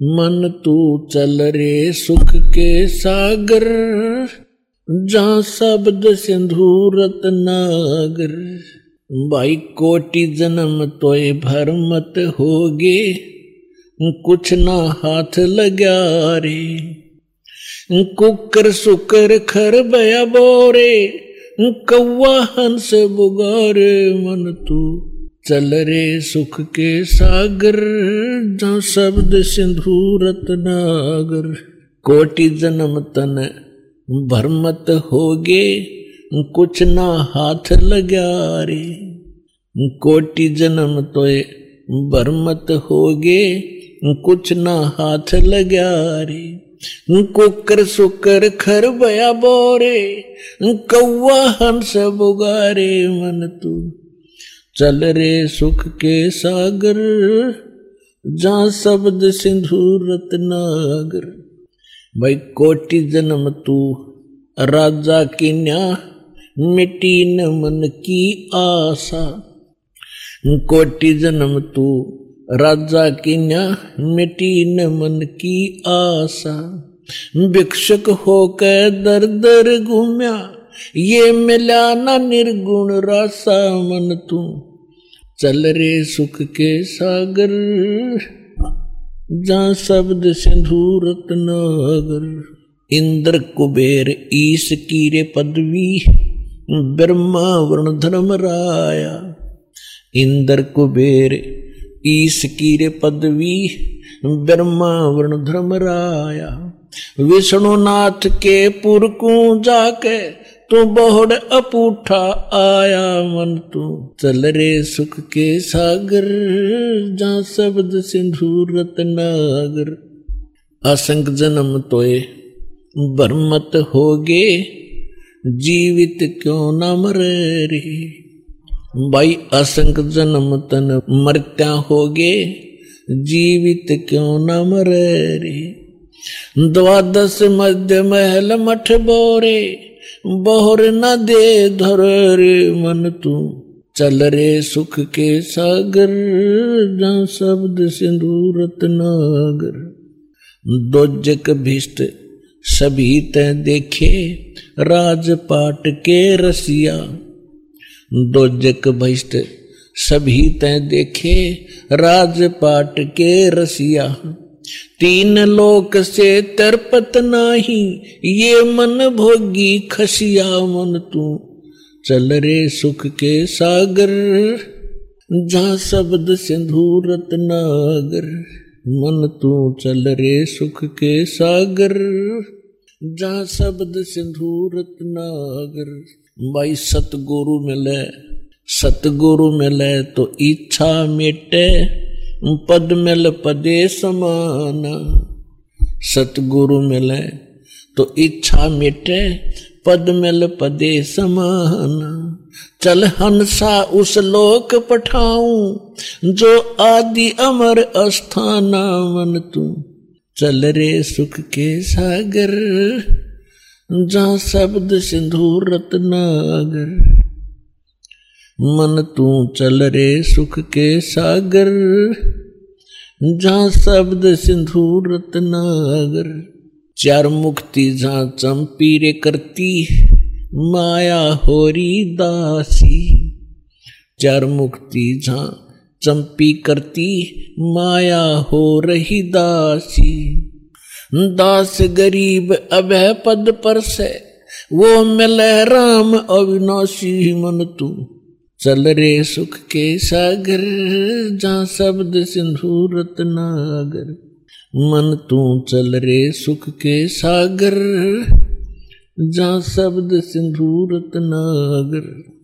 मन तू चल रे सुख के सागर, जहाँ शब्द सिंधु रत्नागर भाई कोटि जन्म तोय भर मत होगे, कुछ ना हाथ लगा रे। कुकर सुकर खर बया बोरे कौआ हंस बुगारे मन तू। चल रे सुख के सागर जो शब्द सिंधु रत्नागर कोटि जन्म तन भरमत होगे, कुछ ना हाथ लगा रे। कोटि जन्म तोए भरमत होगे, कुछ ना हाथ लगा रे। कुकर सुकर खर बया बोरे कौआ हंस बुगारे मन तू। चल रे सुख के सागर, जा शब्द सिंधु रत्नागर भाई कोटि जन्म तू, राजा की न्या मिट्टी न मन की आशा। कोटि जन्म तू, राजा की न्या मिट्टी न मन की आशा। भिक्षक होकर दर दर घूम्या, ये मिला ना निर्गुण रासा मन तू। चल रे सुख के सागर जा शब्द सिंधु, रत्नागर। इंद्र कुबेर ईश कीरे पदवी, ब्रह्मा वर्ण धर्म राया। इंद्र कुबेर ईश कीरे पदवी, ब्रह्मा वर्ण धर्म राया। विष्णुनाथ के पुरकू जाके तू बहुड़ अपूठा आया मन तू। चल रे सुख के सागर, जा शब्द सिंधु रत्नागर असंग जन्म तोए बरमत होगे, जीवित क्यों न मरे रे? भाई असंग जन्म तन मरत्या होगे, जीवित क्यों न मरे रे? द्वादश मध्य महल मठ बोरे बोहर न दे धर रे मन तू। चल रे सुख के सागर जहाँ शब्द सिंधु रत्नागर। दोजक भिष्ट सभी तय देखे, राजपाट के रसिया। दोजक भिष्ट सभी तय देखे, राजपाट के रसिया। तीन लोक से तरपत नाही, ये मन भोगी खसिया मन तू। चल रे सुख के सागर जहाँ शब्द सिंधु रत्नागर मन तू चल रे सुख के सागर जहाँ शब्द सिंधु रत्नागर भाई सतगुरु मिले सतगुरु मिले तो इच्छा मिटे। पद मिल पदे समान। सतगुरु मिले तो इच्छा मिटे, पद मिल पदे समान। चल हंसा उस लोक पठाऊं, जो आदि अमर अस्थाना मन तू। चल रे सुख के सागर, जहाँ शब्द सिंधु रत्नागर। मन तू चल रे सुख के सागर, जहाँ शब्द सिंधु रत्नागर चार मुक्ति जहाँ चंपी रे करती, माया होरी दासी। चार मुक्ति जहाँ चंपी करती, माया हो रही दासी। दास गरीब अभय पद पर से, वो मिले राम अविनाशी। मन तू चल रे सुख के सागर, जहाँ शब्द सिंधु, रत्नागर। मन तू चल रे सुख के सागर, जहाँ शब्द सिंधु, रत्नागर।